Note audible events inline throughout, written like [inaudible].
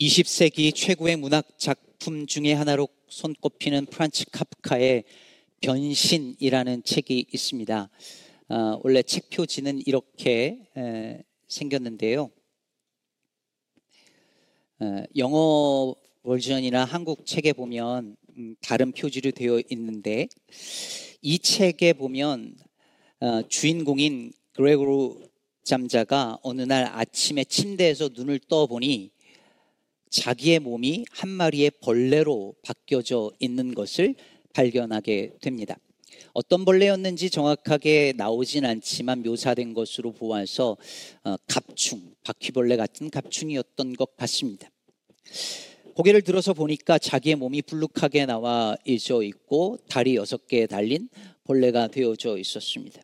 20세기 최고의 문학 작품 중의 하나로 손꼽히는 프란츠 카프카의 변신이라는 책이 있습니다. 어, 원래 책 표지는 이렇게 에, 생겼는데요. 어, 영어 버전이나 한국 책에 보면 음, 다른 표지로 되어 있는데 이 책에 보면 어, 주인공인 그레고르 잠자가 어느 날 아침에 침대에서 눈을 떠보니 자기의 몸이 한 마리의 벌레로 바뀌어져 있는 것을 발견하게 됩니다. 어떤 벌레였는지 정확하게 나오진 않지만 묘사된 것으로 보아서 어, 갑충, 바퀴벌레 같은 갑충이었던 것 같습니다. 고개를 들어서 보니까 자기의 몸이 불룩하게 나와 있어 있고 다리 여섯 개 달린 벌레가 되어져 있었습니다.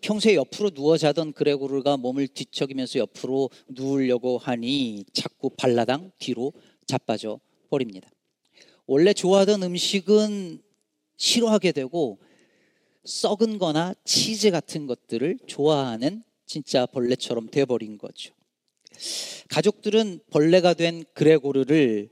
평소에 옆으로 누워 자던 그레고르가 몸을 뒤척이면서 옆으로 누우려고 하니 자꾸 발라당 뒤로 자빠져 버립니다. 원래 좋아하던 음식은 싫어하게 되고 썩은 거나 치즈 같은 것들을 좋아하는 진짜 벌레처럼 돼버린 거죠. 가족들은 벌레가 된 그레고르를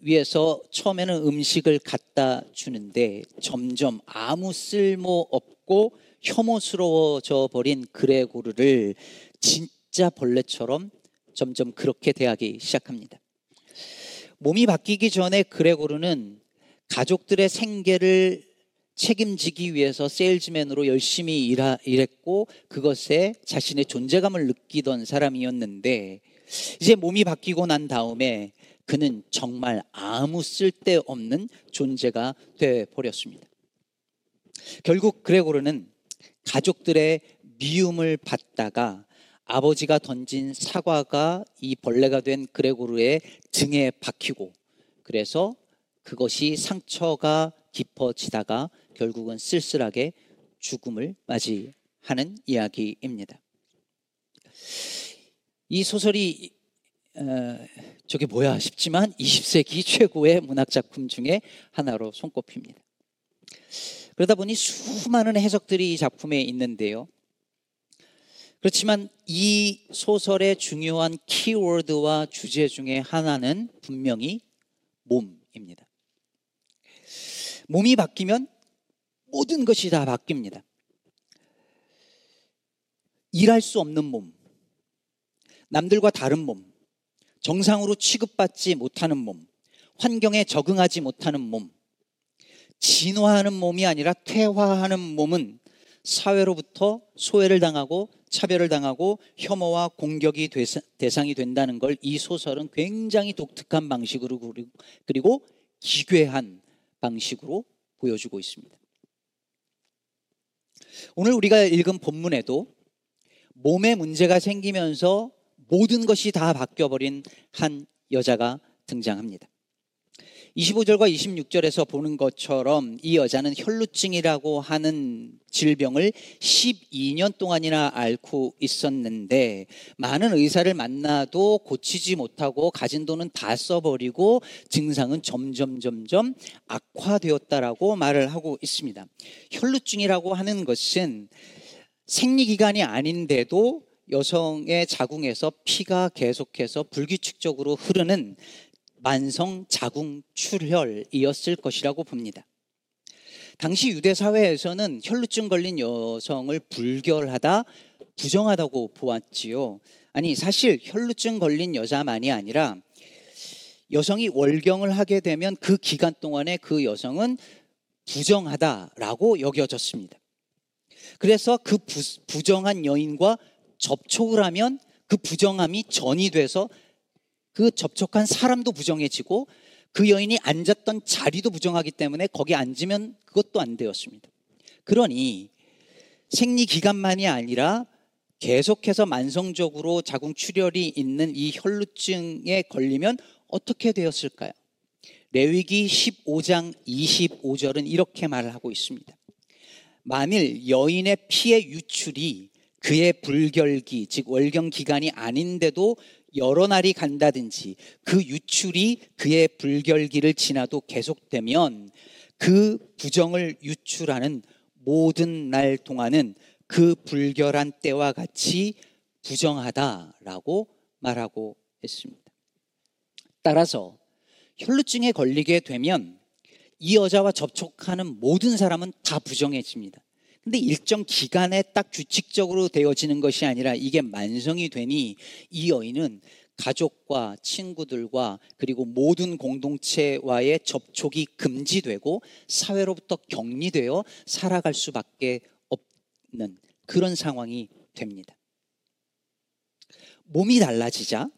위해서 처음에는 음식을 갖다 주는데 점점 아무 쓸모 없고 혐오스러워져 버린 그레고르를 진짜 벌레처럼 점점 그렇게 대하기 시작합니다. 몸이 바뀌기 전에 그레고르는 가족들의 생계를 책임지기 위해서 세일즈맨으로 열심히 일하, 일했고 그것에 자신의 존재감을 느끼던 사람이었는데 이제 몸이 바뀌고 난 다음에 그는 정말 아무 쓸데없는 존재가 돼 버렸습니다. 결국 그레고르는 가족들의 미움을 받다가 아버지가 던진 사과가 이 벌레가 된 그레고르의 등에 박히고 그래서 그것이 상처가 깊어지다가 결국은 쓸쓸하게 죽음을 맞이하는 이야기입니다. 이 소설이 어, 저게 뭐야 싶지만 20세기 최고의 문학 작품 중에 하나로 손꼽힙니다. 그러다 보니 수많은 해석들이 이 작품에 있는데요. 그렇지만 이 소설의 중요한 키워드와 주제 중에 하나는 분명히 몸입니다. 몸이 바뀌면 모든 것이 다 바뀝니다. 일할 수 없는 몸, 남들과 다른 몸, 정상으로 취급받지 못하는 몸, 환경에 적응하지 못하는 몸, 진화하는 몸이 아니라 퇴화하는 몸은 사회로부터 소외를 당하고 차별을 당하고 혐오와 공격이 대상이 된다는 걸 이 소설은 굉장히 독특한 방식으로 그리고 기괴한 방식으로 보여주고 있습니다. 오늘 우리가 읽은 본문에도 몸에 문제가 생기면서 모든 것이 다 바뀌어버린 한 여자가 등장합니다. 25절과 26절에서 보는 것처럼 이 여자는 혈루증이라고 하는 질병을 12년 동안이나 앓고 있었는데 많은 의사를 만나도 고치지 못하고 가진 돈은 다 써버리고 증상은 점점 점점 악화되었다라고 말을 하고 있습니다. 혈루증이라고 하는 것은 생리기간이 아닌데도 여성의 자궁에서 피가 계속해서 불규칙적으로 흐르는 만성 자궁 출혈이었을 것이라고 봅니다. 당시 유대 사회에서는 혈루증 걸린 여성을 불결하다, 부정하다고 보았지요. 아니, 사실 혈루증 걸린 여자만이 아니라 여성이 월경을 하게 되면 그 기간 동안에 그 여성은 부정하다라고 여겨졌습니다. 그래서 그 부, 부정한 여인과 접촉을 하면 그 부정함이 전이 돼서 그 접촉한 사람도 부정해지고 그 여인이 앉았던 자리도 부정하기 때문에 거기 앉으면 그것도 안 되었습니다. 그러니 생리 기간만이 아니라 계속해서 만성적으로 자궁 출혈이 있는 이 혈루증에 걸리면 어떻게 되었을까요? 레위기 15장 25절은 이렇게 말을 하고 있습니다. 만일 여인의 피의 유출이 그의 불결기, 즉 월경 기간이 아닌데도 여러 날이 간다든지 그 유출이 그의 불결기를 지나도 계속되면 그 부정을 유출하는 모든 날 동안은 그 불결한 때와 같이 부정하다라고 말하고 했습니다. 따라서 혈루증에 걸리게 되면 이 여자와 접촉하는 모든 사람은 다 부정해집니다. 근데 일정 기간에 딱 규칙적으로 되어지는 것이 아니라 이게 만성이 되니 이 여인은 가족과 친구들과 그리고 모든 공동체와의 접촉이 금지되고 사회로부터 격리되어 살아갈 수밖에 없는 그런 상황이 됩니다. 몸이 달라지자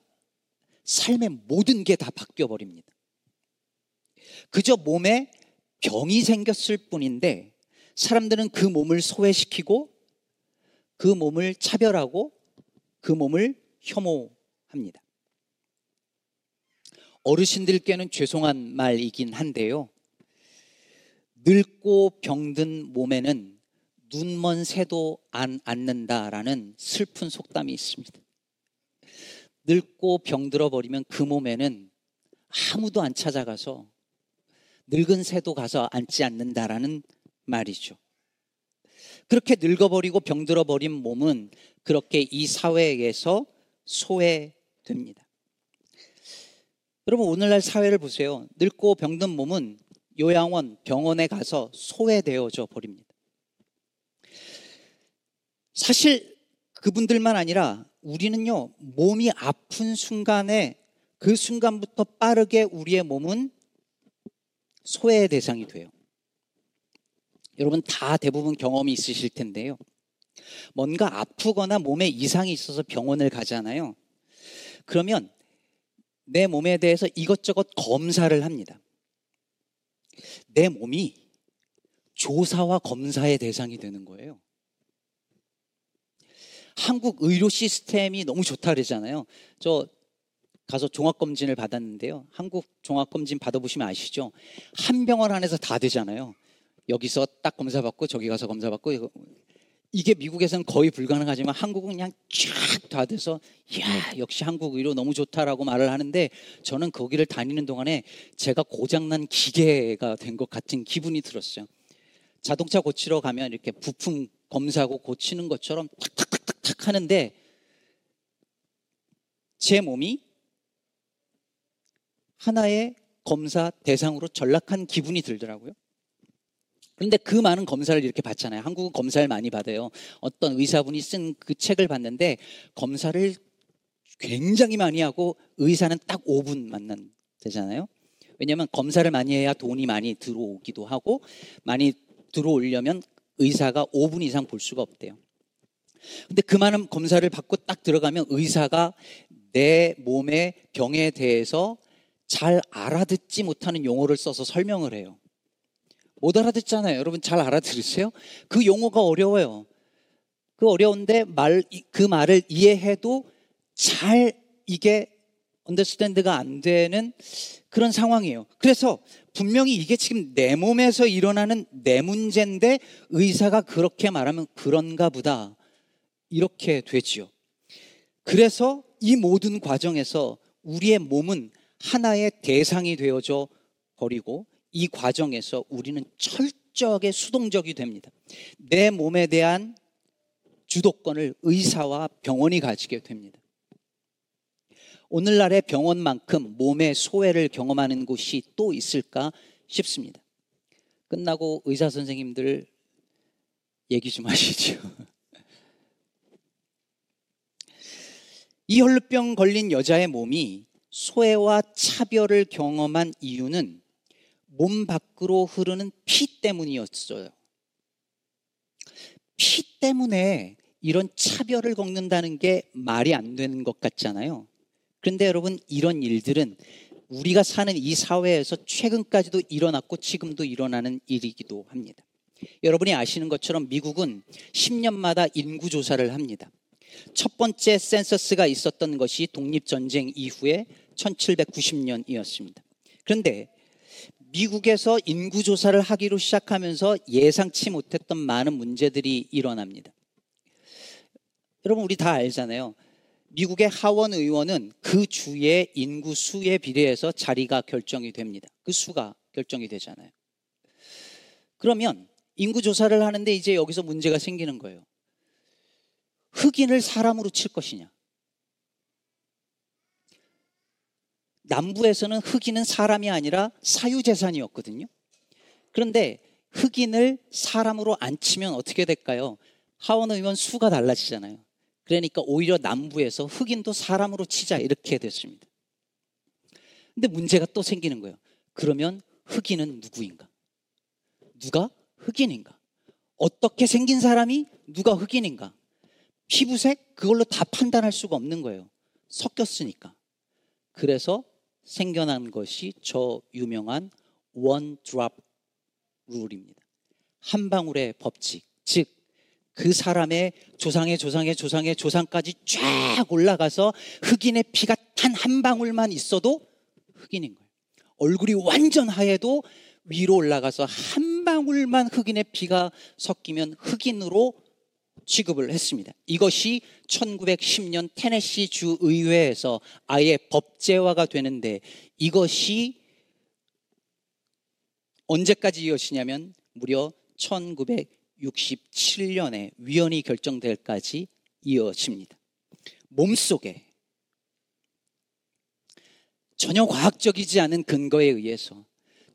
삶의 모든 게 다 바뀌어 버립니다. 그저 몸에 병이 생겼을 뿐인데 사람들은 그 몸을 소외시키고 그 몸을 차별하고 그 몸을 혐오합니다. 어르신들께는 죄송한 말이긴 한데요. 늙고 병든 몸에는 눈먼 새도 안 앉는다라는 슬픈 속담이 있습니다. 늙고 병들어 버리면 그 몸에는 아무도 안 찾아가서 늙은 새도 가서 앉지 않는다라는 말이죠. 그렇게 늙어버리고 병들어 버린 몸은 그렇게 이 사회에서 소외됩니다. 여러분 오늘날 사회를 보세요. 늙고 병든 몸은 요양원, 병원에 가서 소외되어져 버립니다. 사실 그분들만 아니라 우리는요, 몸이 아픈 순간에 그 순간부터 빠르게 우리의 몸은 소외의 대상이 돼요. 여러분 다 대부분 경험이 있으실 텐데요. 뭔가 아프거나 몸에 이상이 있어서 병원을 가잖아요. 그러면 내 몸에 대해서 이것저것 검사를 합니다. 내 몸이 조사와 검사의 대상이 되는 거예요. 한국 의료 시스템이 너무 좋다 그러잖아요. 저 가서 종합검진을 받았는데요. 한국 종합검진 받아보시면 아시죠? 한 병원 안에서 다 되잖아요. 여기서 딱 검사받고 저기 가서 검사받고 이게 미국에서는 거의 불가능하지만 한국은 그냥 쫙 다 돼서 야 역시 한국 의료 너무 좋다라고 말을 하는데 저는 거기를 다니는 동안에 제가 고장난 기계가 된 것 같은 기분이 들었어요. 자동차 고치러 가면 이렇게 부품 검사하고 고치는 것처럼 탁탁탁탁탁 하는데 제 몸이 하나의 검사 대상으로 전락한 기분이 들더라고요. 그런데 그 많은 검사를 이렇게 받잖아요. 한국은 검사를 많이 받아요. 어떤 의사분이 쓴 그 책을 봤는데 검사를 굉장히 많이 하고 의사는 딱 5분 만난 되잖아요. 왜냐하면 검사를 많이 해야 돈이 많이 들어오기도 하고 많이 들어오려면 의사가 5분 이상 볼 수가 없대요. 근데 그 많은 검사를 받고 딱 들어가면 의사가 내 몸의 병에 대해서 잘 알아듣지 못하는 용어를 써서 설명을 해요. 못 알아듣잖아요. 여러분 잘 알아들으세요? 그 용어가 어려워요. 그 어려운데 말, 그 말을 이해해도 잘 이게 언더스탠드가 안 되는 그런 상황이에요. 그래서 분명히 이게 지금 내 몸에서 일어나는 내 문제인데 의사가 그렇게 말하면 그런가 보다. 이렇게 되지요. 그래서 이 모든 과정에서 우리의 몸은 하나의 대상이 되어져 버리고 이 과정에서 우리는 철저하게 수동적이 됩니다. 내 몸에 대한 주도권을 의사와 병원이 가지게 됩니다. 오늘날의 병원만큼 몸의 소외를 경험하는 곳이 또 있을까 싶습니다. 끝나고 의사 선생님들 얘기 좀 [laughs] 하시죠. 이 혈루병 걸린 여자의 몸이 소외와 차별을 경험한 이유는 몸 밖으로 흐르는 피 때문이었어요. 피 때문에 이런 차별을 겪는다는 게 말이 안 되는 것 같잖아요. 그런데 여러분, 이런 일들은 우리가 사는 이 사회에서 최근까지도 일어났고 지금도 일어나는 일이기도 합니다. 여러분이 아시는 것처럼 미국은 10년마다 인구 조사를 합니다. 첫 번째 센서스가 있었던 것이 독립 전쟁 이후에 1790년이었습니다. 그런데 미국에서 인구 조사를 하기로 시작하면서 예상치 못했던 많은 문제들이 일어납니다. 여러분, 우리 다 알잖아요. 미국의 하원 의원은 그 주의 인구 수에 비례해서 자리가 결정이 됩니다. 그 수가 결정이 되잖아요. 그러면 인구 조사를 하는데 이제 여기서 문제가 생기는 거예요. 흑인을 사람으로 칠 것이냐? 남부에서는 흑인은 사람이 아니라 사유재산이었거든요. 그런데 흑인을 사람으로 안 치면 어떻게 될까요? 하원 의원 수가 달라지잖아요. 그러니까 오히려 남부에서 흑인도 사람으로 치자 이렇게 됐습니다. 근데 문제가 또 생기는 거예요. 그러면 흑인은 누구인가? 누가 흑인인가? 어떻게 생긴 사람이 누가 흑인인가? 피부색 그걸로 다 판단할 수가 없는 거예요. 섞였으니까. 그래서 생겨난 것이 저 유명한 원 드랍 룰입니다. 한 방울의 법칙. 즉, 그 사람의 조상의 조상의 조상의 조상까지 쫙 올라가서 흑인의 피가 단 한 방울만 있어도 흑인인 거예요. 얼굴이 완전 하얘도 위로 올라가서 한 방울만 흑인의 피가 섞이면 흑인으로 취급을 했습니다. 이것이 1910년 테네시 주 의회에서 아예 법제화가 되는데 이것이 언제까지 이어지냐면 무려 1967년에 위헌이 결정될까지 이어집니다. 몸속에 전혀 과학적이지 않은 근거에 의해서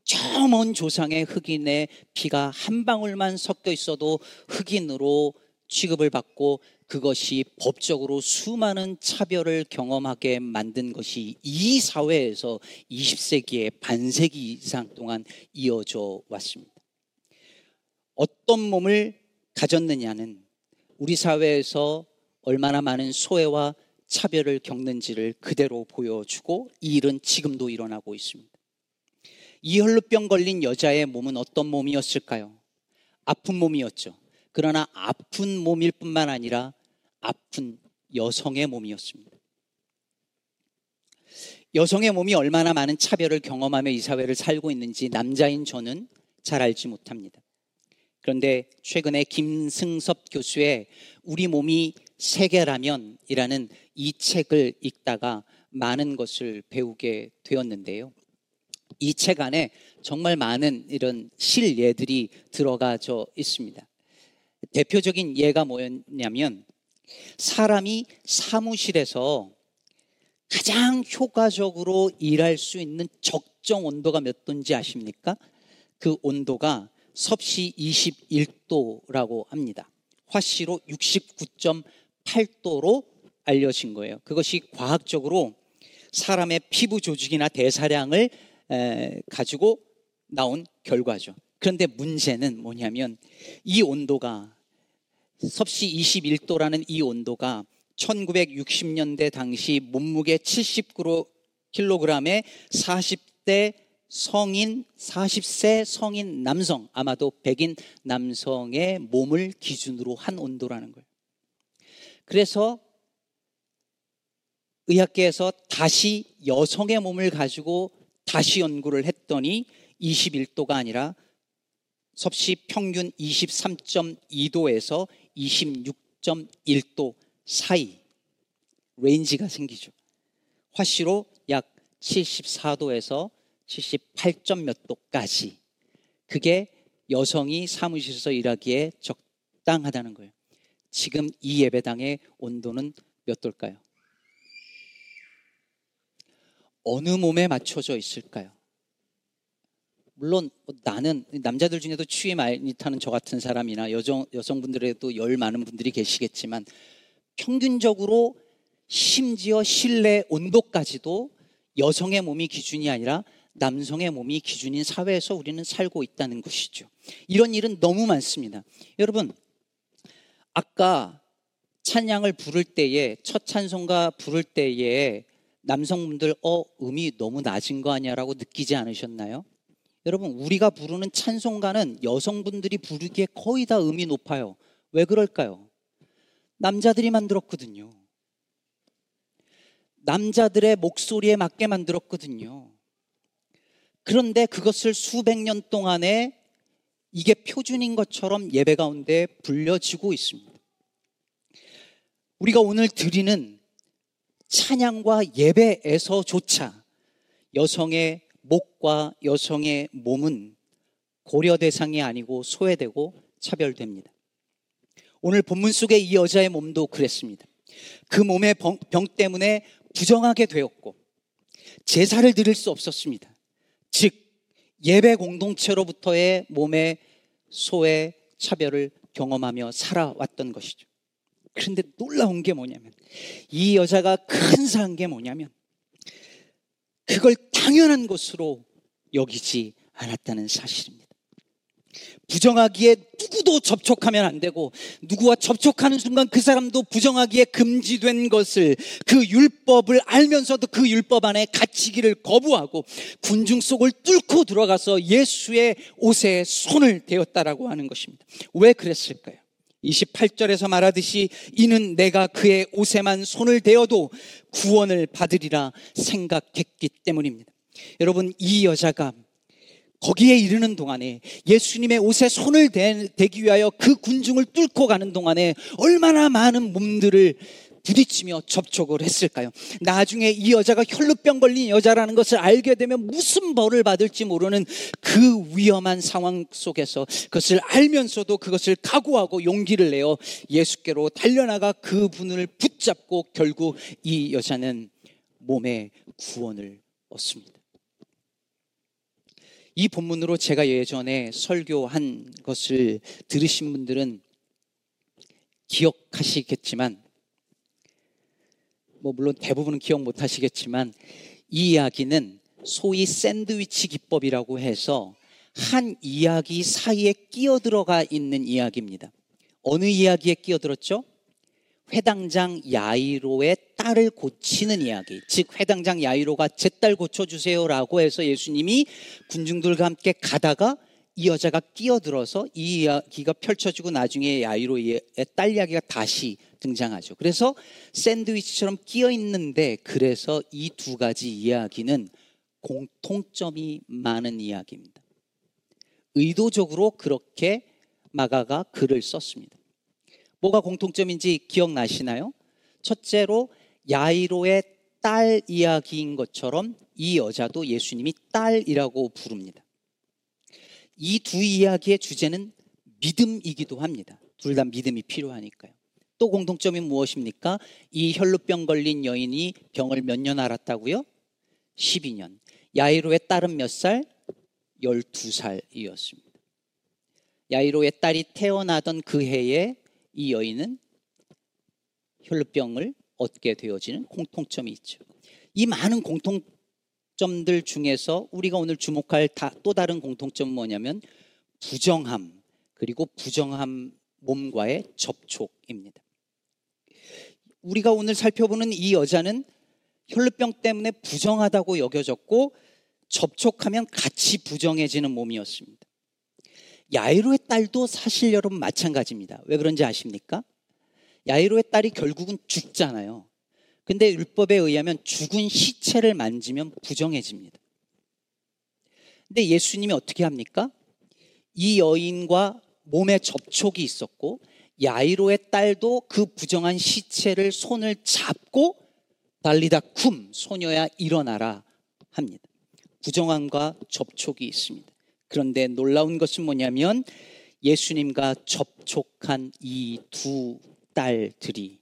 저 먼 조상의 흑인의 피가 한 방울만 섞여 있어도 흑인으로 취급을 받고 그것이 법적으로 수많은 차별을 경험하게 만든 것이 이 사회에서 20세기의 반세기 이상 동안 이어져 왔습니다. 어떤 몸을 가졌느냐는 우리 사회에서 얼마나 많은 소외와 차별을 겪는지를 그대로 보여주고 이 일은 지금도 일어나고 있습니다. 이 혈루병 걸린 여자의 몸은 어떤 몸이었을까요? 아픈 몸이었죠. 그러나 아픈 몸일 뿐만 아니라 아픈 여성의 몸이었습니다. 여성의 몸이 얼마나 많은 차별을 경험하며 이 사회를 살고 있는지 남자인 저는 잘 알지 못합니다. 그런데 최근에 김승섭 교수의 우리 몸이 세계라면 이라는 이 책을 읽다가 많은 것을 배우게 되었는데요. 이 책 안에 정말 많은 이런 실예들이 들어가져 있습니다. 대표적인 예가 뭐였냐면 사람이 사무실에서 가장 효과적으로 일할 수 있는 적정 온도가 몇 도인지 아십니까? 그 온도가 섭씨 21도라고 합니다. 화씨로 69.8도로 알려진 거예요. 그것이 과학적으로 사람의 피부 조직이나 대사량을 가지고 나온 결과죠. 그런데 문제는 뭐냐면 이 온도가 섭씨 21도라는 이 온도가 1960년대 당시 몸무게 70kg에 40대 성인 40세 성인 남성 아마도 백인 남성의 몸을 기준으로 한 온도라는 거예요. 그래서 의학계에서 다시 여성의 몸을 가지고 다시 연구를 했더니 21도가 아니라 섭씨 평균 23.2도에서 26.1도 사이 range가 생기죠. 화씨로 약 74도에서 78점 몇 도까지. 그게 여성이 사무실에서 일하기에 적당하다는 거예요. 지금 이 예배당의 온도는 몇 도일까요? 어느 몸에 맞춰져 있을까요? 물론 나는 남자들 중에도 추위 많이 타는 저 같은 사람이나 여성 여성분들에도 열 많은 분들이 계시겠지만 평균적으로 심지어 실내 온도까지도 여성의 몸이 기준이 아니라 남성의 몸이 기준인 사회에서 우리는 살고 있다는 것이죠. 이런 일은 너무 많습니다. 여러분, 아까 찬양을 부를 때에 첫 찬송가 부를 때에 남성분들 어 음이 너무 낮은 거 아니야라고 느끼지 않으셨나요? 여러분, 우리가 부르는 찬송가는 여성분들이 부르기에 거의 다 음이 높아요. 왜 그럴까요? 남자들이 만들었거든요. 남자들의 목소리에 맞게 만들었거든요. 그런데 그것을 수백 년 동안에 이게 표준인 것처럼 예배 가운데 불려지고 있습니다. 우리가 오늘 드리는 찬양과 예배에서조차 여성의 목과 여성의 몸은 고려 대상이 아니고 소외되고 차별됩니다. 오늘 본문 속의 이 여자의 몸도 그랬습니다. 그 몸의 병 때문에 부정하게 되었고 제사를 드릴 수 없었습니다. 즉, 예배 공동체로부터의 몸의 소외, 차별을 경험하며 살아왔던 것이죠. 그런데 놀라운 게 뭐냐면, 이 여자가 큰 사한 게 뭐냐면, 그걸 당연한 것으로 여기지 않았다는 사실입니다. 부정하기에 누구도 접촉하면 안 되고 누구와 접촉하는 순간 그 사람도 부정하기에 금지된 것을 그 율법을 알면서도 그 율법 안에 갇히기를 거부하고 군중 속을 뚫고 들어가서 예수의 옷에 손을 대었다라고 하는 것입니다. 왜 그랬을까요? 28절에서 말하듯이 이는 내가 그의 옷에만 손을 대어도 구원을 받으리라 생각했기 때문입니다. 여러분, 이 여자가 거기에 이르는 동안에 예수님의 옷에 손을 대, 기 위하여 그 군중을 뚫고 가는 동안에 얼마나 많은 몸들을 부딪히며 접촉을 했을까요? 나중에 이 여자가 혈루병 걸린 여자라는 것을 알게 되면 무슨 벌을 받을지 모르는 그 위험한 상황 속에서 그것을 알면서도 그것을 각오하고 용기를 내어 예수께로 달려나가 그 분을 붙잡고 결국 이 여자는 몸의 구원을 얻습니다. 이 본문으로 제가 예전에 설교한 것을 들으신 분들은 기억하시겠지만, 뭐, 물론 대부분은 기억 못 하시겠지만, 이 이야기는 소위 샌드위치 기법이라고 해서 한 이야기 사이에 끼어 들어가 있는 이야기입니다. 어느 이야기에 끼어들었죠? 회당장 야이로의 딸을 고치는 이야기. 즉, 회당장 야이로가 제 딸 고쳐주세요라고 해서 예수님이 군중들과 함께 가다가 이 여자가 끼어들어서 이 이야기가 펼쳐지고 나중에 야이로의 딸 이야기가 다시 등장하죠. 그래서 샌드위치처럼 끼어 있는데 그래서 이 두 가지 이야기는 공통점이 많은 이야기입니다. 의도적으로 그렇게 마가가 글을 썼습니다. 뭐가 공통점인지 기억나시나요? 첫째로 야이로의 딸 이야기인 것처럼 이 여자도 예수님이 딸이라고 부릅니다. 이 두 이야기의 주제는 믿음이기도 합니다. 둘 다 믿음이 필요하니까요. 또 공통점이 무엇입니까? 이 혈루병 걸린 여인이 병을 몇 년 앓았다고요? 12년. 야이로의 딸은 몇 살? 12살이었습니다. 야이로의 딸이 태어나던 그 해에 이 여인은 혈루병을 얻게 되어지는 공통점이 있죠. 이 많은 공통점들 중에서 우리가 오늘 주목할 또 다른 공통점은 뭐냐면 부정함 그리고 부정함 몸과의 접촉입니다. 우리가 오늘 살펴보는 이 여자는 혈루병 때문에 부정하다고 여겨졌고 접촉하면 같이 부정해지는 몸이었습니다. 야이로의 딸도 사실 여러분 마찬가지입니다. 왜 그런지 아십니까? 야이로의 딸이 결국은 죽잖아요. 근데 율법에 의하면 죽은 시체를 만지면 부정해집니다. 근데 예수님이 어떻게 합니까? 이 여인과 몸에 접촉이 있었고 야이로의 딸도 그 부정한 시체를 손을 잡고 달리다 쿰 소녀야 일어나라 합니다. 부정함과 접촉이 있습니다. 그런데 놀라운 것은 뭐냐면 예수님과 접촉한 이 두 딸들이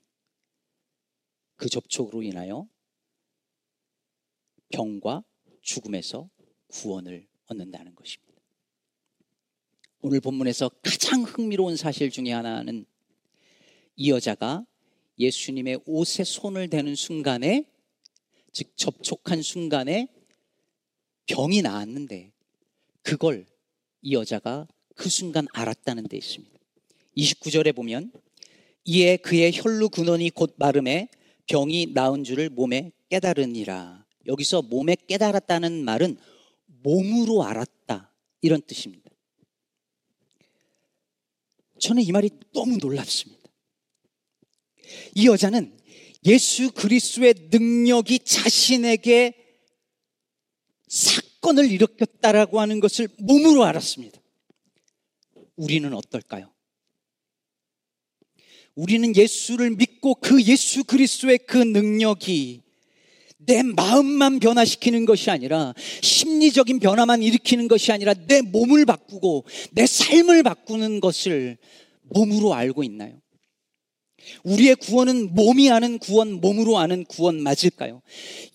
그 접촉으로 인하여 병과 죽음에서 구원을 얻는다는 것입니다. 오늘 본문에서 가장 흥미로운 사실 중에 하나는 이 여자가 예수님의 옷에 손을 대는 순간에 즉 접촉한 순간에 병이 나았는데 그걸 이 여자가 그 순간 알았다는 데 있습니다. 29절에 보면 이에 그의 혈루 근원이 곧 마름에 병이 나은 줄을 몸에 깨달으니라. 여기서 몸에 깨달았다는 말은 몸으로 알았다. 이런 뜻입니다. 저는 이 말이 너무 놀랍습니다. 이 여자는 예수 그리스도의 능력이 자신에게 사건을 일으켰다라고 하는 것을 몸으로 알았습니다. 우리는 어떨까요? 우리는 예수를 믿고 그 예수 그리스도의 그 능력이 내 마음만 변화시키는 것이 아니라 심리적인 변화만 일으키는 것이 아니라 내 몸을 바꾸고 내 삶을 바꾸는 것을 몸으로 알고 있나요? 우리의 구원은 몸이 아는 구원, 몸으로 아는 구원 맞을까요?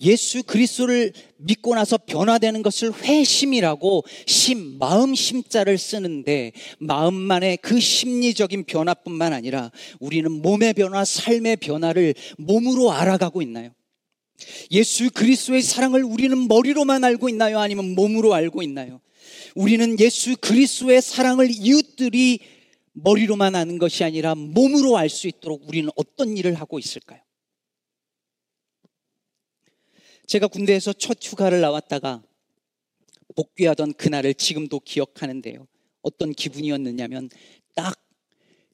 예수 그리스도를 믿고 나서 변화되는 것을 회심이라고 심, 마음 심자를 쓰는데 마음만의 그 심리적인 변화뿐만 아니라 우리는 몸의 변화, 삶의 변화를 몸으로 알아가고 있나요? 예수 그리스도의 사랑을 우리는 머리로만 알고 있나요? 아니면 몸으로 알고 있나요? 우리는 예수 그리스도의 사랑을 이웃들이 머리로만 아는 것이 아니라 몸으로 알 수 있도록 우리는 어떤 일을 하고 있을까요? 제가 군대에서 첫 휴가를 나왔다가 복귀하던 그날을 지금도 기억하는데요. 어떤 기분이었느냐면 딱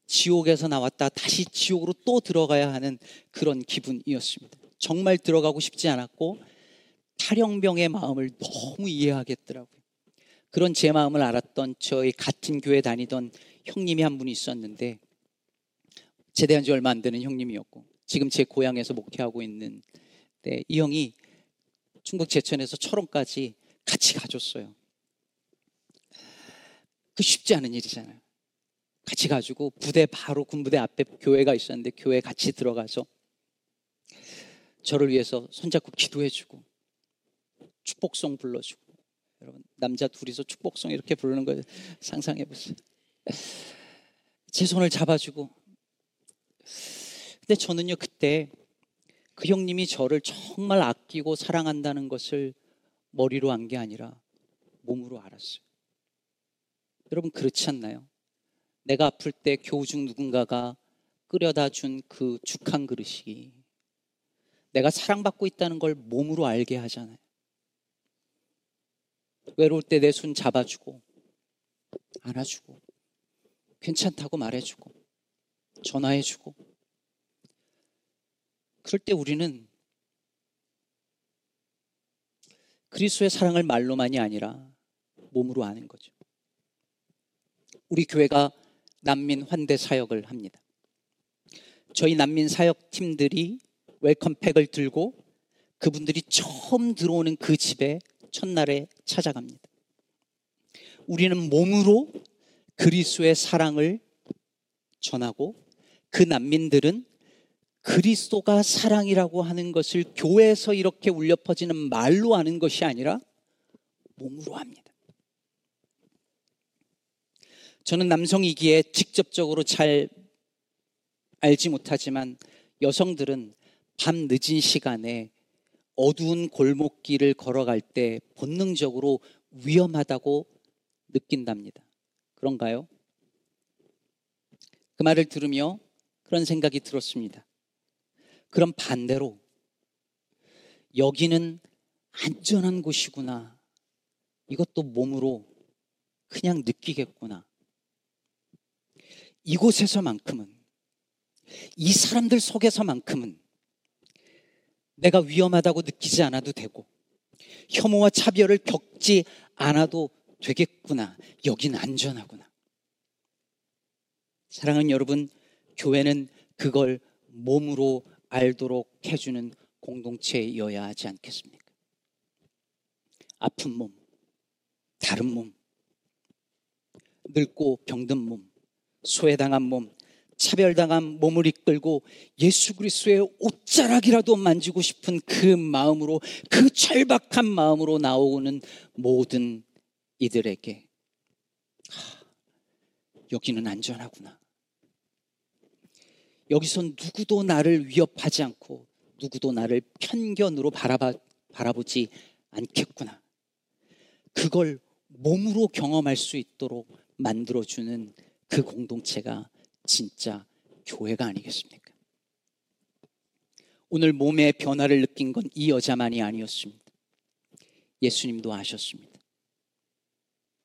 지옥에서 나왔다 다시 지옥으로 또 들어가야 하는 그런 기분이었습니다. 정말 들어가고 싶지 않았고 탈영병의 마음을 너무 이해하겠더라고요. 그런 제 마음을 알았던 저희 같은 교회 다니던 형님이 한 분이 있었는데 제대한 지 얼마 안 되는 형님이었고 지금 제 고향에서 목회하고 있는 네, 이 형이 충북 제천에서 철원까지 같이 가줬어요. 그 쉽지 않은 일이잖아요. 같이 가지고 부대 바로 군부대 앞에 교회가 있었는데 교회 같이 들어가서 저를 위해서 손잡고 기도해주고 축복송 불러주고 여러분 남자 둘이서 축복송 이렇게 부르는 걸 상상해 보세요. 제 손을 잡아주고. 근데 저는요, 그때 그 형님이 저를 정말 아끼고 사랑한다는 것을 머리로 안 게 아니라 몸으로 알았어요. 여러분, 그렇지 않나요? 내가 아플 때 교우 중 누군가가 끓여다 준 그 죽한 그릇이 내가 사랑받고 있다는 걸 몸으로 알게 하잖아요. 외로울 때 내 손 잡아주고, 안아주고, 괜찮다고 말해주고 전화해주고 그럴 때 우리는 그리스도의 사랑을 말로만이 아니라 몸으로 아는 거죠. 우리 교회가 난민 환대 사역을 합니다. 저희 난민 사역 팀들이 웰컴팩을 들고 그분들이 처음 들어오는 그 집에 첫날에 찾아갑니다. 우리는 몸으로 그리스도의 사랑을 전하고 그 난민들은 그리스도가 사랑이라고 하는 것을 교회에서 이렇게 울려 퍼지는 말로 하는 것이 아니라 몸으로 합니다. 저는 남성이기에 직접적으로 잘 알지 못하지만 여성들은 밤 늦은 시간에 어두운 골목길을 걸어갈 때 본능적으로 위험하다고 느낀답니다. 그런가요? 그 말을 들으며 그런 생각이 들었습니다. 그럼 반대로 여기는 안전한 곳이구나. 이것도 몸으로 그냥 느끼겠구나. 이곳에서만큼은 이 사람들 속에서만큼은 내가 위험하다고 느끼지 않아도 되고 혐오와 차별을 겪지 않아도 되겠구나. 여긴 안전하구나. 사랑하는 여러분, 교회는 그걸 몸으로 알도록 해주는 공동체여야 하지 않겠습니까? 아픈 몸, 다른 몸, 늙고 병든 몸, 소외당한 몸, 차별당한 몸을 이끌고 예수 그리스도의 옷자락이라도 만지고 싶은 그 마음으로 그 절박한 마음으로 나오는 모든 이들에게 하, 여기는 안전하구나. 여기서 누구도 나를 위협하지 않고 누구도 나를 편견으로 바라봐, 바라보지 않겠구나. 그걸 몸으로 경험할 수 있도록 만들어주는 그 공동체가 진짜 교회가 아니겠습니까? 오늘 몸의 변화를 느낀 건 이 여자만이 아니었습니다. 예수님도 아셨습니다.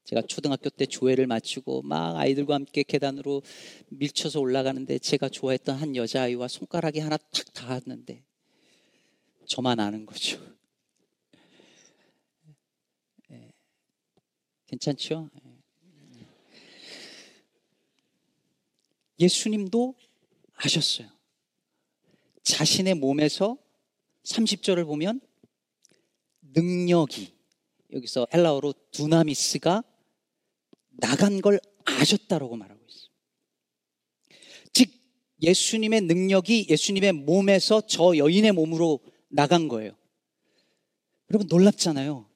제가 초등학교 때 조회를 마치고 막 아이들과 함께 계단으로 밀쳐서 올라가는데 제가 좋아했던 한 여자아이와 손가락이 하나 탁 닿았는데 저만 아는 거죠. 네. 괜찮죠? 예. 예수님도 아셨어요. 자신의 몸에서 30절을 보면 능력이 여기서 헬라어로 두나미스가 나간 걸 아셨다라고 말하고 있어요. 즉 예수님의 능력이 예수님의 몸에서 저 여인의 몸으로 나간 거예요. 여러분 놀랍잖아요.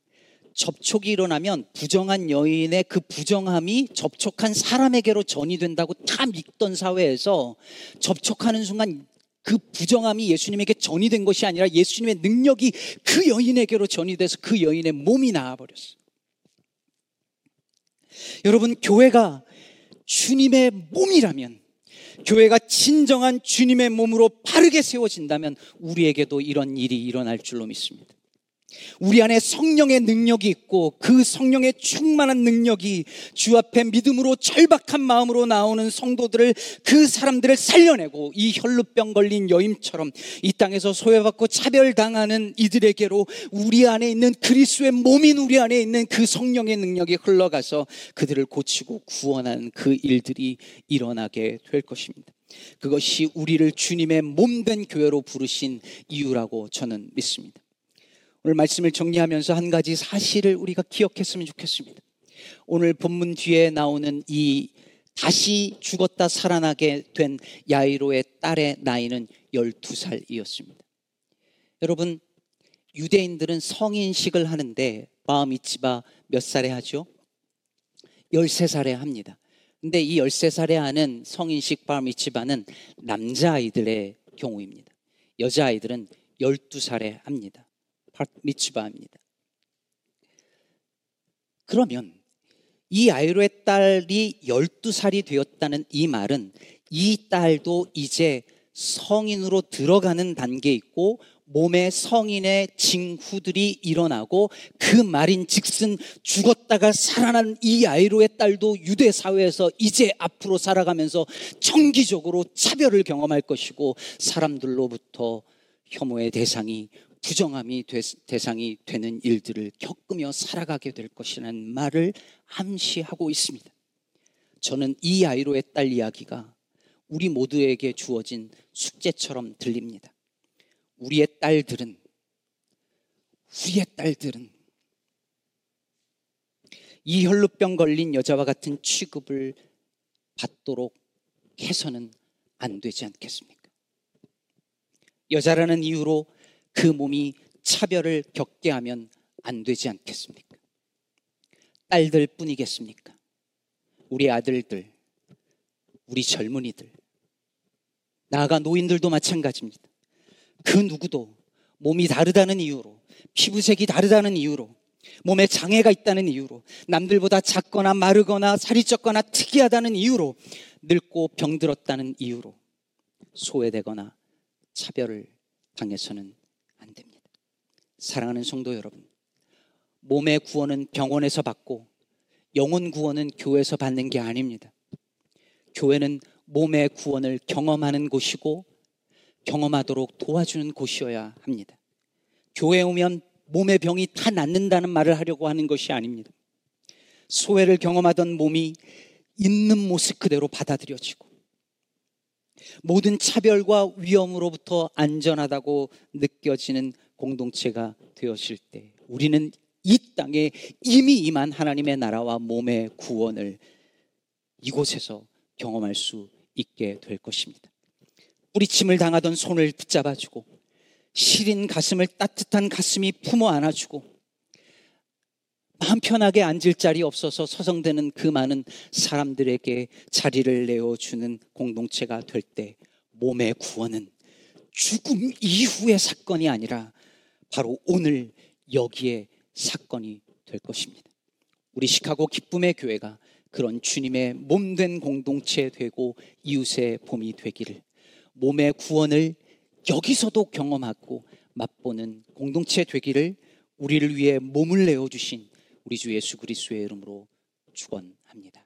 접촉이 일어나면 부정한 여인의 그 부정함이 접촉한 사람에게로 전이 된다고 다 믿던 사회에서 접촉하는 순간 그 부정함이 예수님에게 전이 된 것이 아니라 예수님의 능력이 그 여인에게로 전이 돼서 그 여인의 몸이 나아버렸어요. 여러분, 교회가 주님의 몸이라면, 교회가 진정한 주님의 몸으로 바르게 세워진다면 우리에게도 이런 일이 일어날 줄로 믿습니다. 우리 안에 성령의 능력이 있고 그 성령의 충만한 능력이 주 앞에 믿음으로 절박한 마음으로 나오는 성도들을 그 사람들을 살려내고 이 혈루병 걸린 여인처럼 이 땅에서 소외받고 차별당하는 이들에게로 우리 안에 있는 그리스도의 몸인 우리 안에 있는 그 성령의 능력이 흘러가서 그들을 고치고 구원하는 그 일들이 일어나게 될 것입니다. 그것이 우리를 주님의 몸된 교회로 부르신 이유라고 저는 믿습니다. 오늘 말씀을 정리하면서 한 가지 사실을 우리가 기억했으면 좋겠습니다. 오늘 본문 뒤에 나오는 이 다시 죽었다 살아나게 된 야이로의 딸의 나이는 12살이었습니다. 여러분, 유대인들은 성인식을 하는데 바미치바 몇 살에 하죠? 13살에 합니다. 근데 이 13살에 하는 성인식 바미치바는 남자아이들의 경우입니다. 여자아이들은 12살에 합니다. 미츠바입니다. 그러면 이 아이로의 딸이 12살이 되었다는 이 말은 이 딸도 이제 성인으로 들어가는 단계에 있고 몸에 성인의 징후들이 일어나고 그 말인 즉슨 죽었다가 살아난 이 아이로의 딸도 유대 사회에서 이제 앞으로 살아가면서 정기적으로 차별을 경험할 것이고 사람들로부터 혐오의 대상이 부정함이 되, 대상이 되는 일들을 겪으며 살아가게 될 것이라는 말을 암시하고 있습니다. 저는 이 아이로의 딸 이야기가 우리 모두에게 주어진 숙제처럼 들립니다. 우리의 딸들은 우리의 딸들은 이 혈루병 걸린 여자와 같은 취급을 받도록 해서는 안 되지 않겠습니까? 여자라는 이유로 그 몸이 차별을 겪게 하면 안 되지 않겠습니까? 딸들 뿐이겠습니까? 우리 아들들, 우리 젊은이들, 나아가 노인들도 마찬가지입니다. 그 누구도 몸이 다르다는 이유로, 피부색이 다르다는 이유로, 몸에 장애가 있다는 이유로, 남들보다 작거나 마르거나 살이 쪘거나 특이하다는 이유로, 늙고 병들었다는 이유로 소외되거나 차별을 당해서는 사랑하는 성도 여러분, 몸의 구원은 병원에서 받고 영혼 구원은 교회에서 받는 게 아닙니다. 교회는 몸의 구원을 경험하는 곳이고 경험하도록 도와주는 곳이어야 합니다. 교회에 오면 몸의 병이 다 낫는다는 말을 하려고 하는 것이 아닙니다. 소외를 경험하던 몸이 있는 모습 그대로 받아들여지고 모든 차별과 위험으로부터 안전하다고 느껴지는 공동체가 되었을 때 우리는 이 땅에 이미 임한 하나님의 나라와 몸의 구원을 이곳에서 경험할 수 있게 될 것입니다. 뿌리침을 당하던 손을 붙잡아주고 시린 가슴을 따뜻한 가슴이 품어 안아주고 마음 편하게 앉을 자리 없어서 서성대는 그 많은 사람들에게 자리를 내어주는 공동체가 될 때 몸의 구원은 죽음 이후의 사건이 아니라 바로 오늘 여기에 사건이 될 것입니다. 우리 시카고 기쁨의 교회가 그런 주님의 몸된 공동체 되고 이웃의 봄이 되기를 몸의 구원을 여기서도 경험하고 맛보는 공동체 되기를 우리를 위해 몸을 내어 주신 우리 주 예수 그리스도의 이름으로 축원합니다.